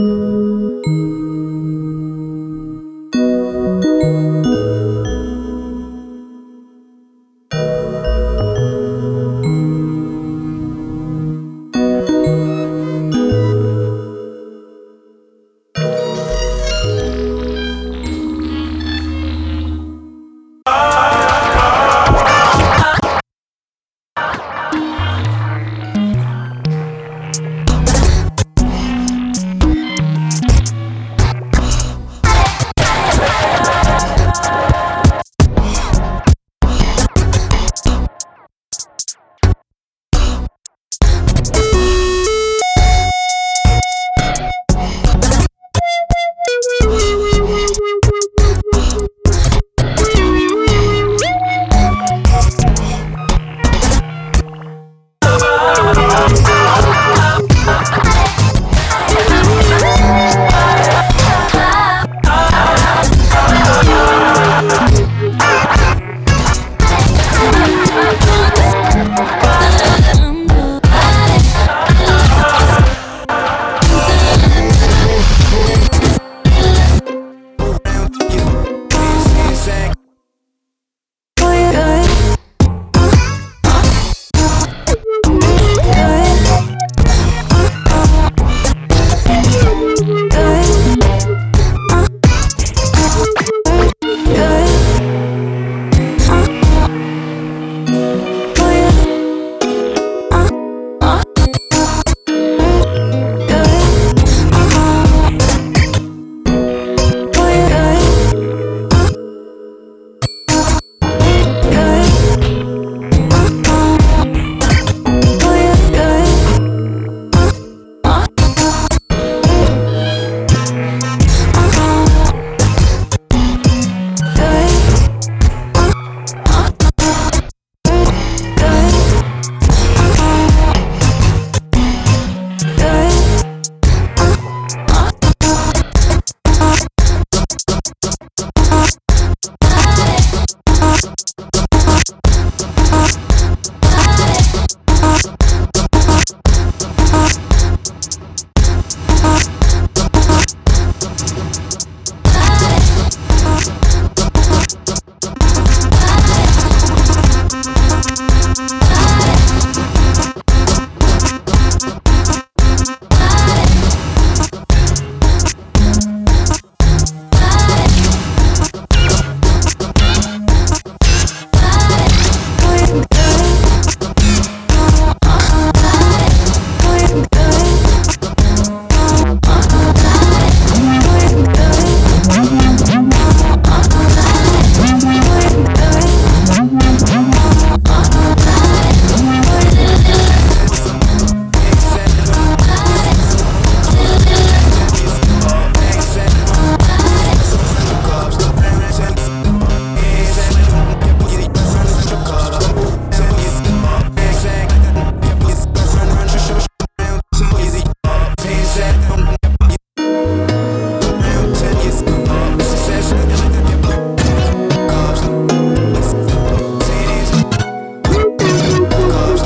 you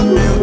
you.